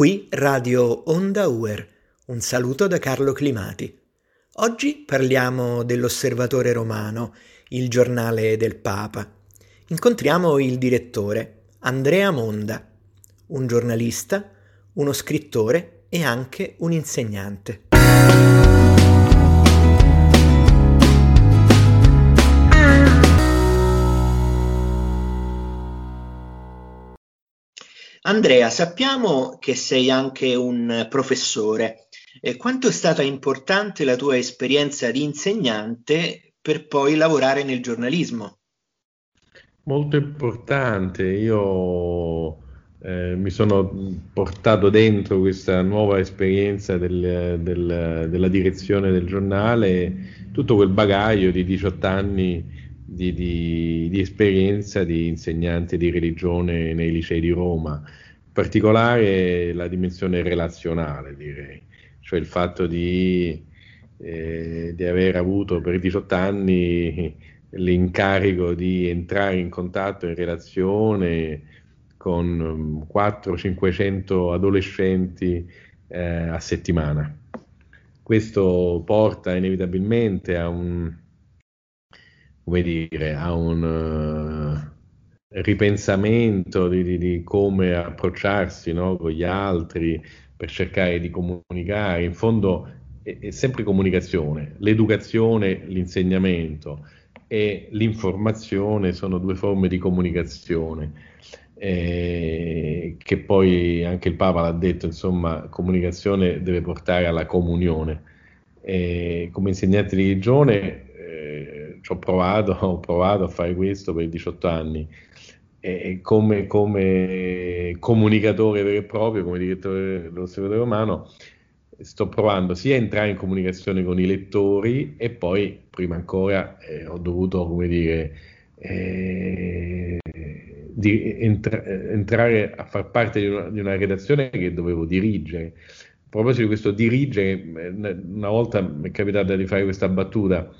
Qui Radio Onda Uer. Un saluto da Carlo Climati. Oggi parliamo dell'Osservatore Romano, il giornale del Papa. Incontriamo il direttore, Andrea Monda, un giornalista, uno scrittore e anche un insegnante. Andrea, sappiamo che sei anche un professore. Eh, quanto è stata importante la tua esperienza di insegnante per poi lavorare nel giornalismo? Molto importante. Io eh, mi sono portato dentro questa nuova esperienza del, del, della direzione del giornale, tutto quel bagaglio di 18 anni di, di, di, esperienza di insegnante di religione nei licei di Roma, in particolare la dimensione relazionale, direi, cioè il fatto di, eh, di aver avuto per 18 anni l'incarico di entrare in contatto, in relazione con 400-500 adolescenti eh, a settimana. Questo porta inevitabilmente a un, come dire, a un uh, ripensamento di, di, di, come approcciarsi no, con gli altri per cercare di comunicare. In fondo è, è sempre comunicazione, l'educazione, l'insegnamento e l'informazione sono due forme di comunicazione. Eh, che poi anche il Papa l'ha detto, insomma, comunicazione deve portare alla comunione. Eh, come insegnante di religione ci ho provato, ho provato a fare questo per 18 anni. E come, come comunicatore vero e proprio, come direttore dell'Osservatorio Romano, sto provando sia a entrare in comunicazione con i lettori e poi, prima ancora, eh, ho dovuto, come dire, eh, di entra- entrare a far parte di una, di una, redazione che dovevo dirigere. A proposito di questo dirigere, eh, una volta mi è capitato di fare questa battuta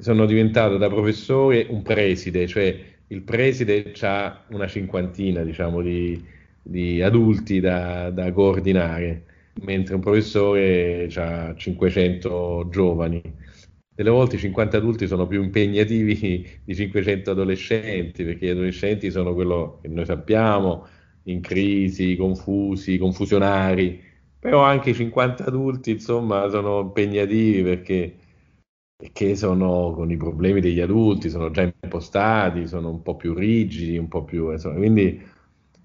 sono diventato da professore un preside, cioè il preside ha una cinquantina diciamo, di, di adulti da, da, coordinare, mentre un professore ha 500 giovani. Delle volte i 50 adulti sono più impegnativi di 500 adolescenti, perché gli adolescenti sono quello che noi sappiamo, in crisi, confusi, confusionari, però anche i 50 adulti insomma sono impegnativi perché che sono con i problemi degli adulti, sono già impostati, sono un po' più rigidi, un po' più... Insomma, quindi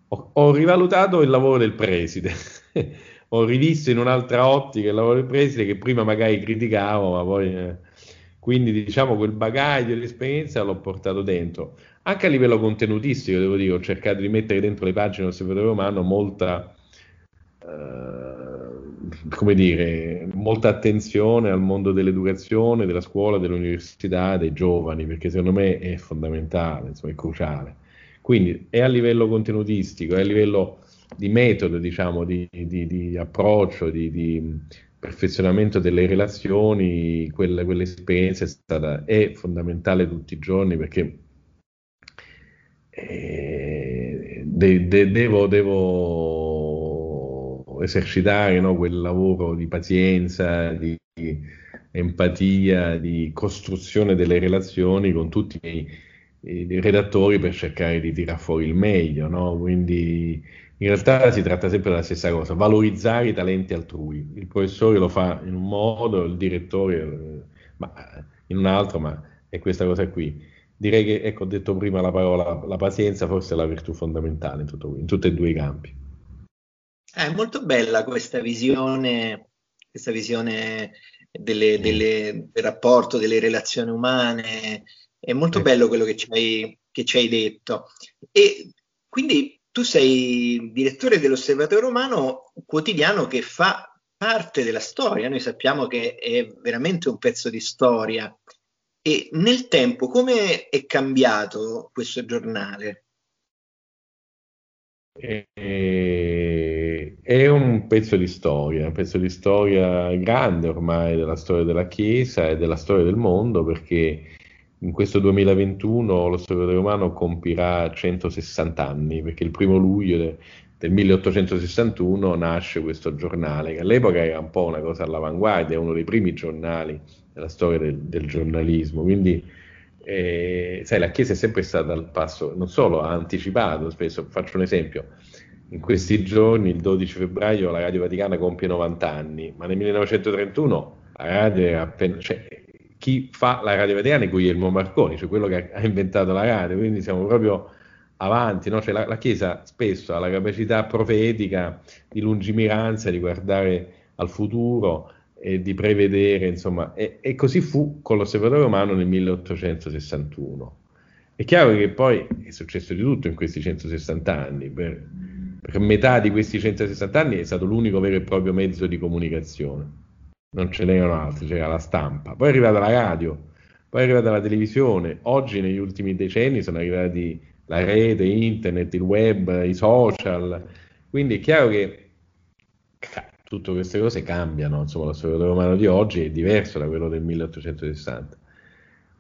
ho, ho, rivalutato il lavoro del preside, ho rivisto in un'altra ottica il lavoro del preside che prima magari criticavo, ma poi... Eh, quindi diciamo quel bagaglio di esperienza l'ho portato dentro. Anche a livello contenutistico, devo dire, ho cercato di mettere dentro le pagine dell'Osservatorio Romano molta... Eh, come dire, molta attenzione al mondo dell'educazione, della scuola, dell'università, dei giovani, perché secondo me è fondamentale, insomma, è cruciale. Quindi è a livello contenutistico, è a livello di metodo, diciamo, di, di, di approccio, di, di, perfezionamento delle relazioni, quella, quell'esperienza è stata è fondamentale tutti i giorni perché eh, de, de, devo, devo esercitare no, quel lavoro di pazienza, di, empatia, di costruzione delle relazioni con tutti i, i redattori per cercare di tirar fuori il meglio. No? Quindi in realtà si tratta sempre della stessa cosa, valorizzare i talenti altrui. Il professore lo fa in un modo, il direttore ma, in un altro, ma è questa cosa qui. Direi che, ecco, ho detto prima la parola, la pazienza forse è la virtù fondamentale in, tutto, in tutti e due i campi. È molto bella questa visione, questa visione delle, delle, del rapporto, delle relazioni umane, è molto bello quello che ci, hai, che ci hai detto. E quindi tu sei direttore dell'Osservatorio Romano, quotidiano che fa parte della storia, noi sappiamo che è veramente un pezzo di storia. E nel tempo come è cambiato questo giornale? E, è un pezzo di storia, un pezzo di storia grande ormai della storia della Chiesa e della storia del mondo, perché in questo 2021 l'Osservatorio Romano compirà 160 anni, perché il primo luglio del del 1861 nasce questo giornale, che all'epoca era un po' una cosa all'avanguardia, uno dei primi giornali della storia del, del giornalismo, quindi eh, sai, la Chiesa è sempre stata al passo, non solo ha anticipato, spesso. Faccio un esempio, in questi giorni, il 12 febbraio, la Radio Vaticana compie 90 anni, ma nel 1931 la radio era appena... Cioè, chi fa la Radio Vaticana è Guglielmo Marconi, cioè quello che ha inventato la radio, quindi siamo proprio avanti, no? cioè la, la, Chiesa spesso ha la capacità profetica di lungimiranza, di guardare al futuro e di prevedere, insomma, e, e così fu con l'osservatorio romano nel 1861. È chiaro che poi è successo di tutto in questi 160 anni, per, per metà di questi 160 anni è stato l'unico vero e proprio mezzo di comunicazione, non ce n'erano altri, c'era la stampa, poi è arrivata la radio, poi è arrivata la televisione, oggi negli ultimi decenni sono arrivati la rete, internet, il web, i social. Quindi è chiaro che tutte queste cose cambiano, insomma, l'osservatorio romano di oggi è diverso da quello del 1860,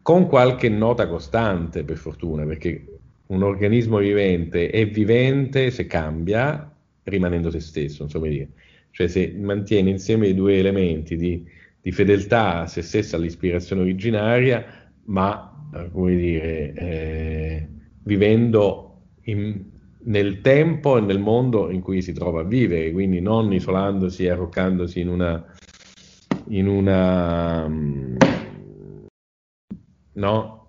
con qualche nota costante, per fortuna, perché un organismo vivente è vivente se cambia rimanendo se stesso, come dire. Cioè se mantiene insieme i due elementi di, di fedeltà a se stessa, all'ispirazione originaria, ma, come dire, eh, vivendo in, nel tempo e nel mondo in cui si trova a vivere, quindi non isolandosi e arroccandosi in una, in una no,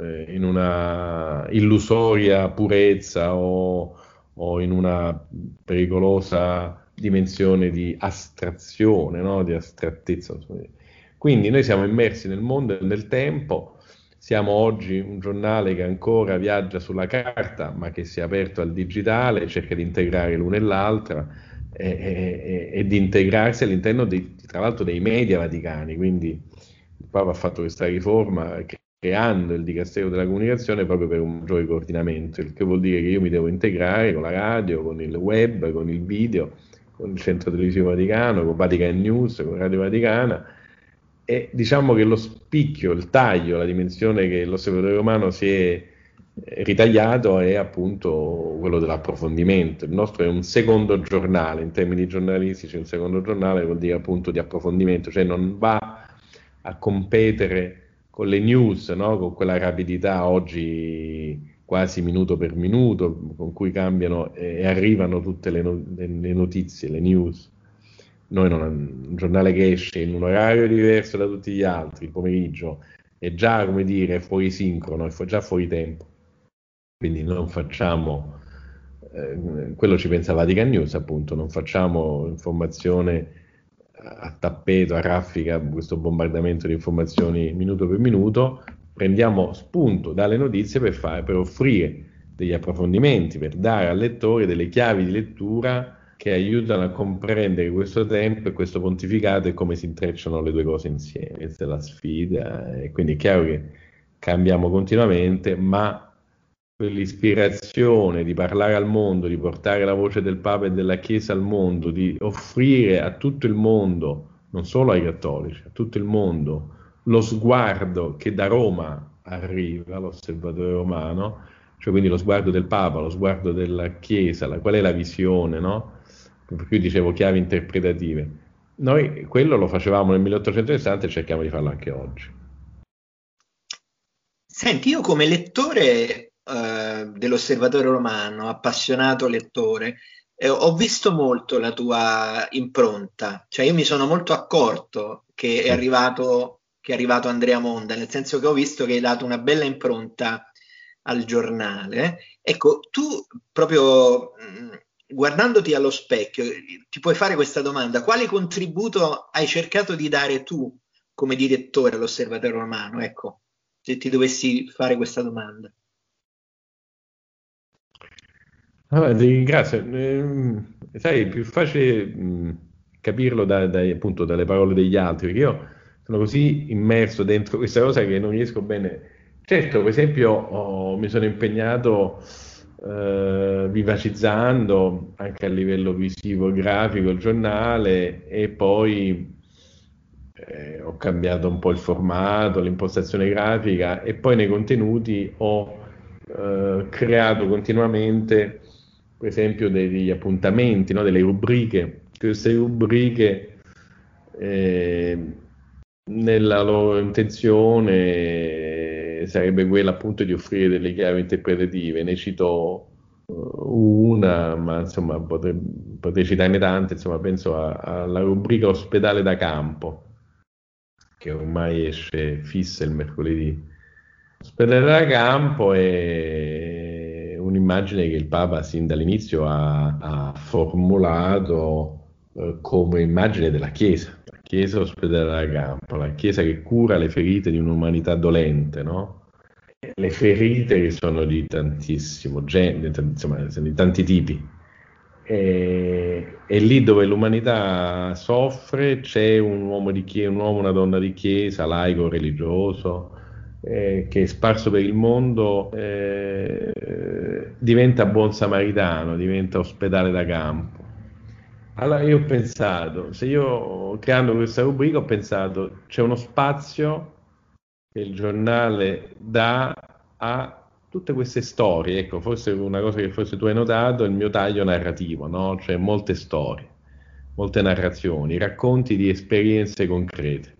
eh, in una illusoria purezza o, o, in una pericolosa dimensione di astrazione, no? di astrattezza. Quindi noi siamo immersi nel mondo e nel tempo siamo oggi un giornale che ancora viaggia sulla carta, ma che si è aperto al digitale, cerca di integrare l'una e l'altra e, e, e di integrarsi all'interno di, tra l'altro dei media vaticani. Quindi il Papa ha fatto questa riforma creando il Dicastero della Comunicazione proprio per un maggiore coordinamento, il che vuol dire che io mi devo integrare con la radio, con il web, con il video, con il Centro Televisivo Vaticano, con Vatican News, con Radio Vaticana e diciamo che lo spicchio, il taglio, la dimensione che l'osservatorio romano si è ritagliato è appunto quello dell'approfondimento. Il nostro è un secondo giornale, in termini giornalistici un secondo giornale vuol dire appunto di approfondimento, cioè non va a competere con le news, no? con quella rapidità oggi quasi minuto per minuto con cui cambiano e arrivano tutte le, no- le notizie, le news noi non, un giornale che esce in un orario diverso da tutti gli altri, il pomeriggio, è già, come dire, fuori sincrono, è già fuori tempo. Quindi non facciamo, eh, quello ci pensa Vatican News appunto, non facciamo informazione a tappeto, a raffica, questo bombardamento di informazioni minuto per minuto, prendiamo spunto dalle notizie per, fare, per offrire degli approfondimenti, per dare al lettore delle chiavi di lettura che aiutano a comprendere questo tempo e questo pontificato e come si intrecciano le due cose insieme. Questa è la sfida e quindi è chiaro che cambiamo continuamente, ma quell'ispirazione di parlare al mondo, di portare la voce del Papa e della Chiesa al mondo, di offrire a tutto il mondo, non solo ai cattolici, a tutto il mondo, lo sguardo che da Roma arriva, l'osservatore romano, cioè quindi lo sguardo del Papa, lo sguardo della Chiesa, la, qual è la visione, no? per cui dicevo chiavi interpretative. Noi quello lo facevamo nel 1860 e cerchiamo di farlo anche oggi. Senti, io come lettore eh, dell'Osservatorio Romano, appassionato lettore, eh, ho visto molto la tua impronta, cioè io mi sono molto accorto che è arrivato, che è arrivato Andrea Monda, nel senso che ho visto che hai dato una bella impronta al giornale. Ecco, tu proprio mm, guardandoti allo specchio, ti puoi fare questa domanda: quale contributo hai cercato di dare tu come direttore all'Osservatorio Romano? Ecco, se ti dovessi fare questa domanda. Ringrazio. Eh, sai, è più facile mh, capirlo da, da, appunto dalle parole degli altri, perché io sono così immerso dentro questa cosa che non riesco bene. Certo, per esempio, oh, mi sono impegnato eh, vivacizzando anche a livello visivo e grafico il giornale e poi eh, ho cambiato un po' il formato, l'impostazione grafica e poi nei contenuti ho eh, creato continuamente per esempio degli appuntamenti, no? delle rubriche. Queste rubriche eh, nella loro intenzione sarebbe quella appunto di offrire delle chiavi interpretative. Ne cito una, ma insomma potrei, potrei citarne tante, insomma penso alla rubrica ospedale da campo, che ormai esce fissa il mercoledì. Ospedale da campo è un'immagine che il Papa sin dall'inizio ha, ha formulato eh, come immagine della Chiesa, la Chiesa ospedale da campo, la Chiesa che cura le ferite di un'umanità dolente, no? le ferite che sono di tantissimo genere, insomma, di tanti tipi. E, e, lì dove l'umanità soffre c'è un uomo, di chiesa, un uomo una donna di chiesa, laico, religioso, eh, che sparso per il mondo eh, diventa buon samaritano, diventa ospedale da campo. Allora io ho pensato, se io creando questa rubrica ho pensato c'è uno spazio che il giornale dà a tutte queste storie. Ecco, forse una cosa che forse tu hai notato è il mio taglio narrativo, no? Cioè molte storie, molte narrazioni, racconti di esperienze concrete.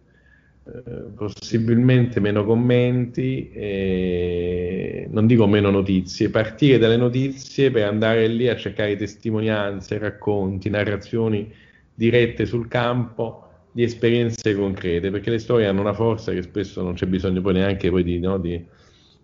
Eh, possibilmente meno commenti, eh, non dico meno notizie, partire dalle notizie per andare lì a cercare testimonianze, racconti, narrazioni dirette sul campo di esperienze concrete, perché le storie hanno una forza che spesso non c'è bisogno poi neanche poi di, no, di,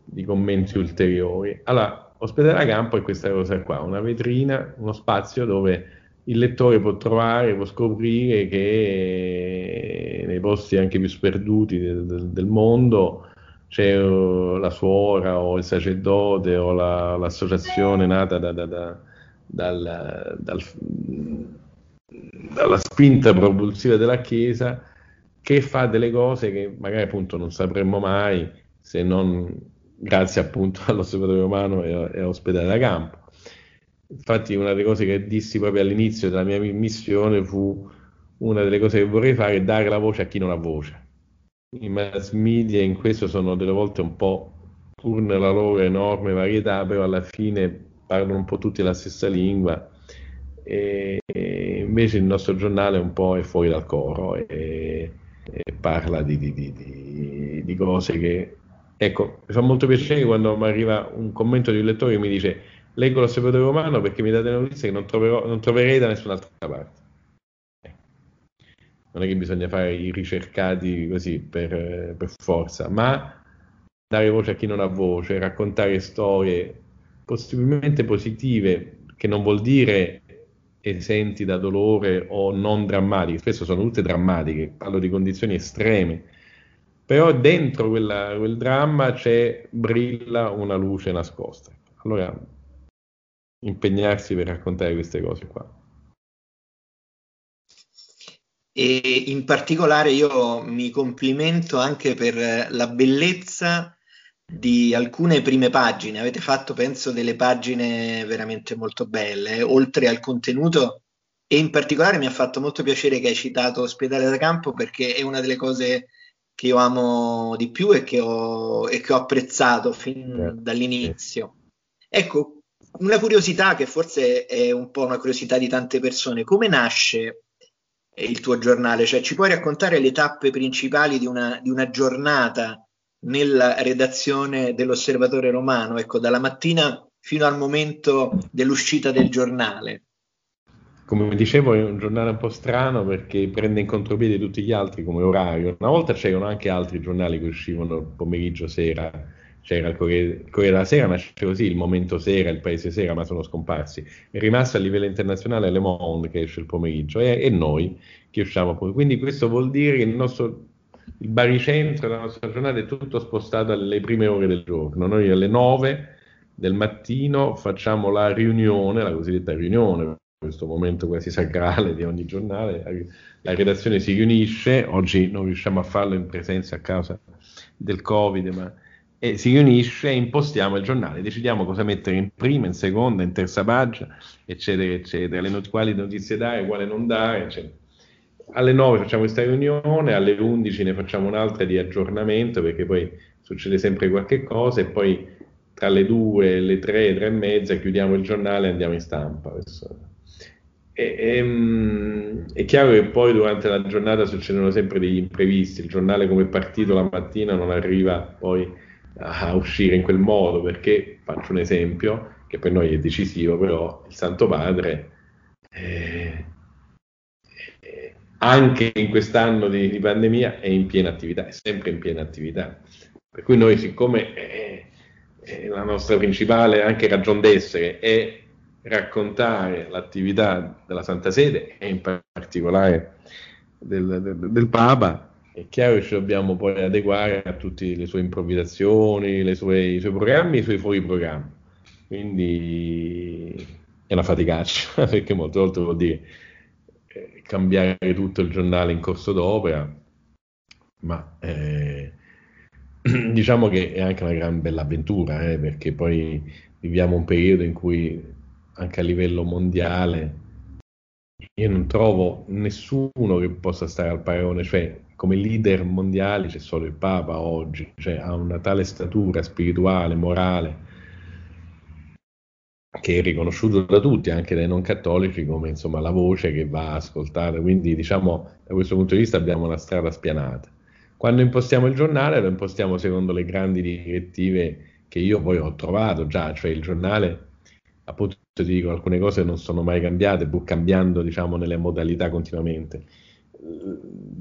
di commenti ulteriori. Allora, ospedale a campo è questa cosa qua, una vetrina, uno spazio dove il lettore può trovare, può scoprire che nei posti anche più sperduti del, del, del mondo c'è uh, la suora o il sacerdote o la, l'associazione nata da, da, da, dal, dal dalla spinta propulsiva della Chiesa che fa delle cose che magari appunto non sapremmo mai se non grazie appunto all'osservatorio romano e, e all'ospedale da campo. Infatti una delle cose che dissi proprio all'inizio della mia missione fu una delle cose che vorrei fare è dare la voce a chi non ha voce. I mass media in questo sono delle volte un po', pur nella loro enorme varietà, però alla fine parlano un po' tutti la stessa lingua e, invece il nostro giornale un po' è fuori dal coro e, e parla di, di, di, di, cose che... Ecco, mi fa molto piacere quando mi arriva un commento di un lettore che mi dice leggo l'osservatorio romano perché mi date notizie che non, troverò, non troverei da nessun'altra parte. Eh. Non è che bisogna fare i ricercati così per, per forza, ma dare voce a chi non ha voce, raccontare storie possibilmente positive, che non vuol dire esenti da dolore o non drammatiche, spesso sono tutte drammatiche, parlo di condizioni estreme, però dentro quella, quel dramma c'è, brilla una luce nascosta. Allora, impegnarsi per raccontare queste cose qua. E in particolare io mi complimento anche per la bellezza di alcune prime pagine. Avete fatto, penso, delle pagine veramente molto belle, oltre al contenuto. E in particolare mi ha fatto molto piacere che hai citato Ospedale da Campo perché è una delle cose che io amo di più e che ho, e che ho apprezzato fin yeah. dall'inizio. Ecco, una curiosità che forse è un po' una curiosità di tante persone, come nasce il tuo giornale? Cioè ci puoi raccontare le tappe principali di una, di una giornata nella redazione dell'Osservatore Romano, ecco, dalla mattina fino al momento dell'uscita del giornale. Come dicevo, è un giornale un po' strano perché prende in contropiede tutti gli altri come orario. Una volta c'erano anche altri giornali che uscivano pomeriggio, sera, c'era il Corriere, Corriere della Sera, nasce così, il Momento Sera, il Paese Sera, ma sono scomparsi. È rimasto a livello internazionale Le Monde che esce il pomeriggio e, e noi che usciamo. Quindi questo vuol dire che il nostro il baricentro della nostra giornata è tutto spostato alle prime ore del giorno. Noi alle 9 del mattino facciamo la riunione, la cosiddetta riunione, questo momento quasi sacrale di ogni giornale. La redazione si riunisce, oggi non riusciamo a farlo in presenza a causa del Covid, ma e si riunisce impostiamo il giornale, decidiamo cosa mettere in prima, in seconda, in terza pagina, eccetera, eccetera, le not- quali notizie dare, quale non dare, eccetera alle 9 facciamo questa riunione, alle 11 ne facciamo un'altra di aggiornamento perché poi succede sempre qualche cosa e poi tra le due e le tre, tre e mezza, chiudiamo il giornale e andiamo in stampa. E, e, mm, è chiaro che poi durante la giornata succedono sempre degli imprevisti, il giornale come partito la mattina non arriva poi a uscire in quel modo, perché faccio un esempio che per noi è decisivo, però il Santo Padre eh, eh, anche in quest'anno di, di, pandemia è in piena attività, è sempre in piena attività. Per cui noi, siccome è, è la nostra principale anche ragione d'essere è raccontare l'attività della Santa Sede e in particolare del, del, del Papa, è chiaro che ci dobbiamo poi adeguare a tutte le sue improvvisazioni, sue, i suoi programmi, i suoi fuori programmi. Quindi è una faticaccia, perché molte volte vuol dire eh, cambiare tutto il giornale in corso d'opera, ma eh, diciamo che è anche una gran bella avventura, eh, perché poi viviamo un periodo in cui anche a livello mondiale io non trovo nessuno che possa stare al paragone, cioè come leader mondiali c'è solo il Papa oggi, cioè ha una tale statura spirituale, morale, che è riconosciuto da tutti, anche dai non cattolici, come insomma la voce che va ascoltata. Quindi diciamo da questo punto di vista abbiamo una strada spianata. Quando impostiamo il giornale lo impostiamo secondo le grandi direttive che io poi ho trovato già, cioè il giornale appunto ti dico alcune cose non sono mai cambiate, pur cambiando diciamo nelle modalità continuamente.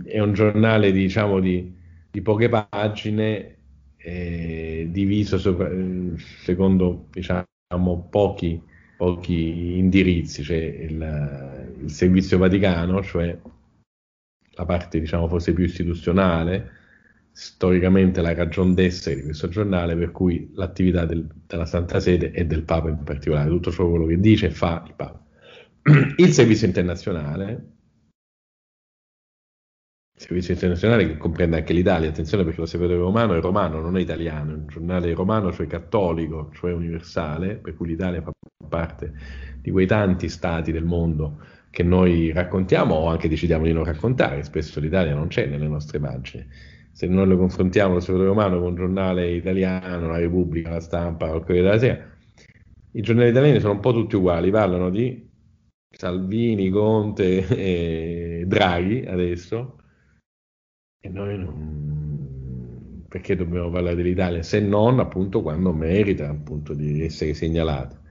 È un giornale diciamo di, di poche pagine eh, diviso sopra, secondo diciamo pochi, pochi indirizzi, cioè il, il, Servizio Vaticano, cioè la parte diciamo forse più istituzionale, storicamente la ragion d'essere di questo giornale, per cui l'attività del, della Santa Sede e del Papa in particolare, tutto ciò che dice e fa il Papa. Il servizio internazionale servizio internazionale che comprende anche l'Italia, attenzione perché l'osservatore romano è romano, non è italiano, è un giornale romano, cioè cattolico, cioè universale, per cui l'Italia fa parte di quei tanti stati del mondo che noi raccontiamo o anche decidiamo di non raccontare, spesso l'Italia non c'è nelle nostre pagine. Se noi lo confrontiamo l'osservatore romano con un giornale italiano, la Repubblica, la Stampa, il Corriere della Sera, i giornali italiani sono un po' tutti uguali, parlano di Salvini, Conte e Draghi adesso, e noi non... perché dobbiamo parlare dell'Italia se non appunto quando merita appunto di essere segnalata.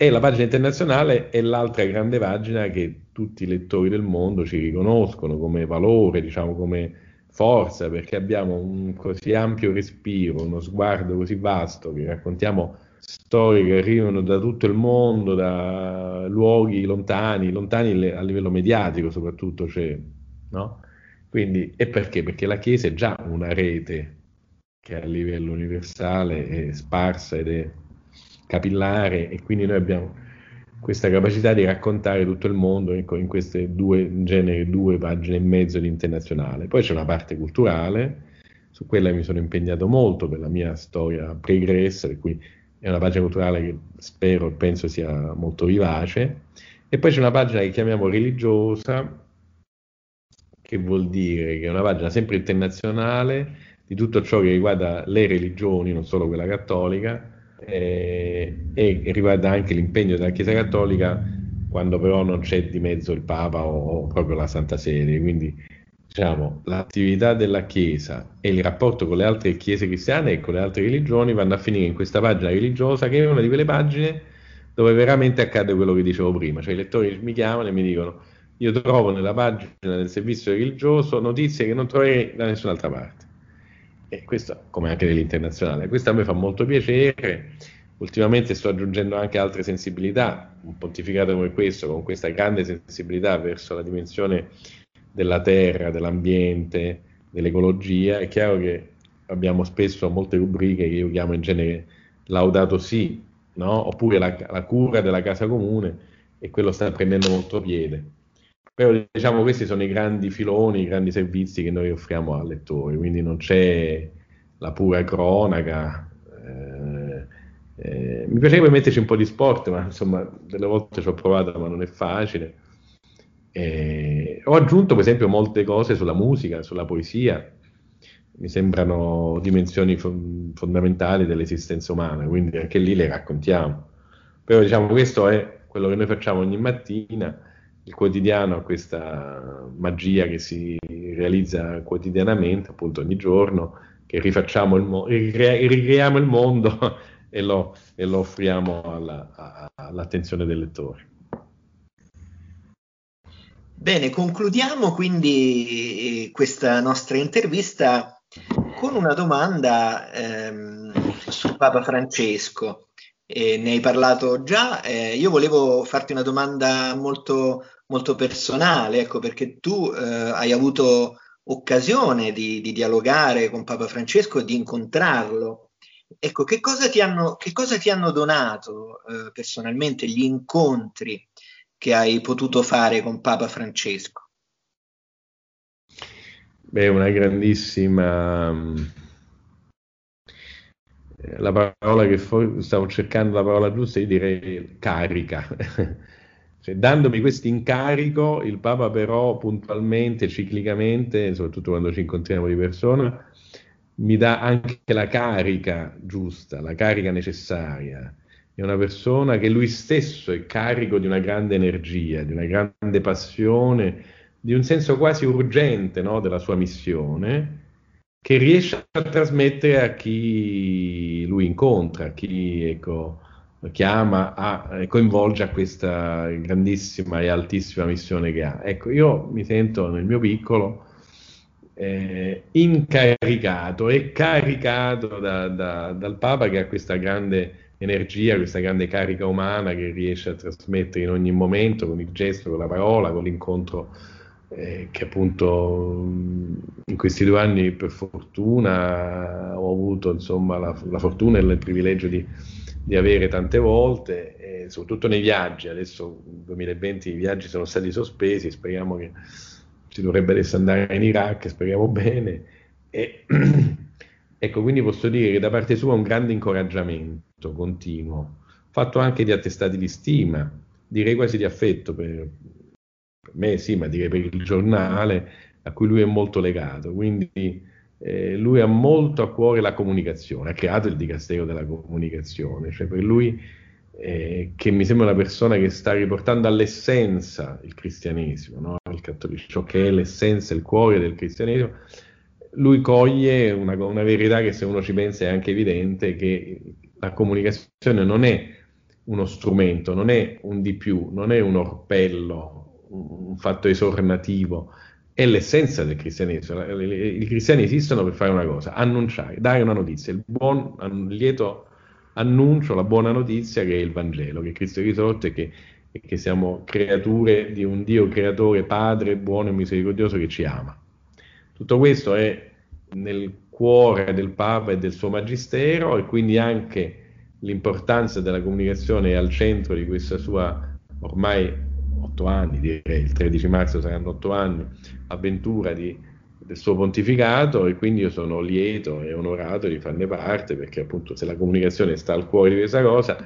E la pagina internazionale è l'altra grande pagina che tutti i lettori del mondo ci riconoscono come valore, diciamo come forza, perché abbiamo un così ampio respiro, uno sguardo così vasto che raccontiamo storie che arrivano da tutto il mondo, da luoghi lontani, lontani a livello mediatico soprattutto, cioè, no? Quindi, e perché? Perché la Chiesa è già una rete che a livello universale è sparsa ed è capillare e quindi noi abbiamo questa capacità di raccontare tutto il mondo ecco, in queste due, in genere due pagine e mezzo di internazionale. Poi c'è una parte culturale, su quella mi sono impegnato molto per la mia storia pregressa, per cui è una pagina culturale che spero e penso sia molto vivace. E poi c'è una pagina che chiamiamo religiosa, che vuol dire che è una pagina sempre internazionale di tutto ciò che riguarda le religioni, non solo quella cattolica, eh, e riguarda anche l'impegno della Chiesa Cattolica quando però non c'è di mezzo il Papa o, o proprio la Santa Sede. Quindi diciamo, l'attività della Chiesa e il rapporto con le altre chiese cristiane e con le altre religioni vanno a finire in questa pagina religiosa che è una di quelle pagine dove veramente accade quello che dicevo prima, cioè i lettori mi chiamano e mi dicono io trovo nella pagina del servizio religioso notizie che non troverei da nessun'altra parte. E questo, come anche nell'internazionale, questo a me fa molto piacere. Ultimamente sto aggiungendo anche altre sensibilità, un pontificato come questo, con questa grande sensibilità verso la dimensione della terra, dell'ambiente, dell'ecologia. È chiaro che abbiamo spesso molte rubriche che io chiamo in genere laudato sì, no? oppure la, la cura della casa comune, e quello sta prendendo molto piede. Però diciamo questi sono i grandi filoni, i grandi servizi che noi offriamo al lettore, quindi non c'è la pura cronaca. Eh, eh, mi piacerebbe metterci un po' di sport, ma insomma delle volte ci ho provato, ma non è facile. Eh, ho aggiunto per esempio molte cose sulla musica, sulla poesia, mi sembrano dimensioni fondamentali dell'esistenza umana, quindi anche lì le raccontiamo. Però diciamo questo è quello che noi facciamo ogni mattina, il quotidiano ha questa magia che si realizza quotidianamente, appunto ogni giorno, che rifacciamo il mo- ricre- ricreiamo il mondo e lo, e lo offriamo alla, all'attenzione del lettore. Bene, concludiamo quindi eh, questa nostra intervista con una domanda ehm, su Papa Francesco. Eh, ne hai parlato già, eh, io volevo farti una domanda molto, molto personale, ecco, perché tu eh, hai avuto occasione di, di, dialogare con Papa Francesco e di incontrarlo. Ecco, che cosa ti hanno, cosa ti hanno donato eh, personalmente gli incontri che hai potuto fare con Papa Francesco? Beh, una grandissima... Eh, la parola che for- stavo cercando, la parola giusta, io direi carica. cioè, dandomi questo incarico, il Papa però puntualmente, ciclicamente, soprattutto quando ci incontriamo di persona, mi dà anche la carica giusta, la carica necessaria. È una persona che lui stesso è carico di una grande energia, di una grande passione, di un senso quasi urgente no, della sua missione, che riesce a trasmettere a chi lui incontra, a chi ecco, chiama, a, coinvolge a questa grandissima e altissima missione che ha. Ecco, io mi sento nel mio piccolo eh, incaricato e caricato da, da, dal Papa che ha questa grande energia, questa grande carica umana che riesce a trasmettere in ogni momento con il gesto, con la parola, con l'incontro eh, che appunto in questi due anni per fortuna ho avuto insomma la, la fortuna e il privilegio di, di avere tante volte, e soprattutto nei viaggi, adesso nel 2020 i viaggi sono stati sospesi, speriamo che si dovrebbe adesso andare in Iraq, speriamo bene. E, ecco, quindi posso dire che da parte sua un grande incoraggiamento continuo, fatto anche di attestati di stima, direi quasi di affetto per, per me, sì, ma direi per il giornale a cui lui è molto legato. Quindi eh, lui ha molto a cuore la comunicazione, ha creato il Dicastero della comunicazione, cioè per lui eh, che mi sembra una persona che sta riportando all'essenza il cristianesimo, no? il ciò che è l'essenza, il cuore del cristianesimo, lui coglie una, una, verità che se uno ci pensa è anche evidente, che la comunicazione non è uno strumento, non è un di più, non è un orpello, un fatto esornativo, è l'essenza del cristianesimo. I cristiani esistono per fare una cosa, annunciare, dare una notizia, il buon, il lieto annuncio, la buona notizia che è il Vangelo, che Cristo è risorto e che, e che siamo creature di un Dio creatore, Padre, buono e misericordioso che ci ama. Tutto questo è nel cuore del Papa e del suo magistero e quindi anche l'importanza della comunicazione è al centro di questa sua ormai otto anni, direi il 13 marzo saranno otto anni, avventura di, del suo pontificato e quindi io sono lieto e onorato di farne parte perché appunto se la comunicazione sta al cuore di questa cosa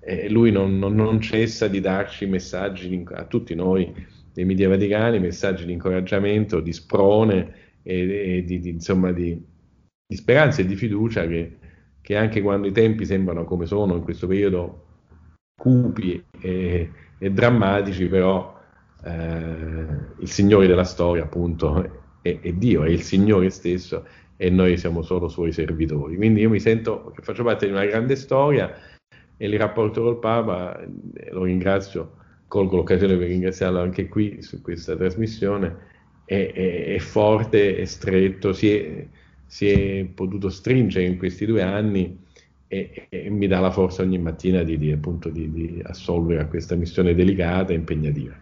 eh, lui non, non, non, cessa di darci messaggi a tutti noi dei media vaticani, messaggi di incoraggiamento, di sprone e, e di, di, insomma di, di speranza e di fiducia che, che, anche quando i tempi sembrano come sono in questo periodo cupi e, e drammatici, però eh, il Signore della storia appunto è, è, Dio, è il Signore stesso e noi siamo solo suoi servitori. Quindi io mi sento che faccio parte di una grande storia e il rapporto col Papa, eh, lo ringrazio, colgo l'occasione per ringraziarlo anche qui su questa trasmissione, è, è, è forte, è stretto, si è si è potuto stringere in questi due anni e, e mi dà la forza ogni mattina di, di, appunto, di, di assolvere a questa missione delicata e impegnativa.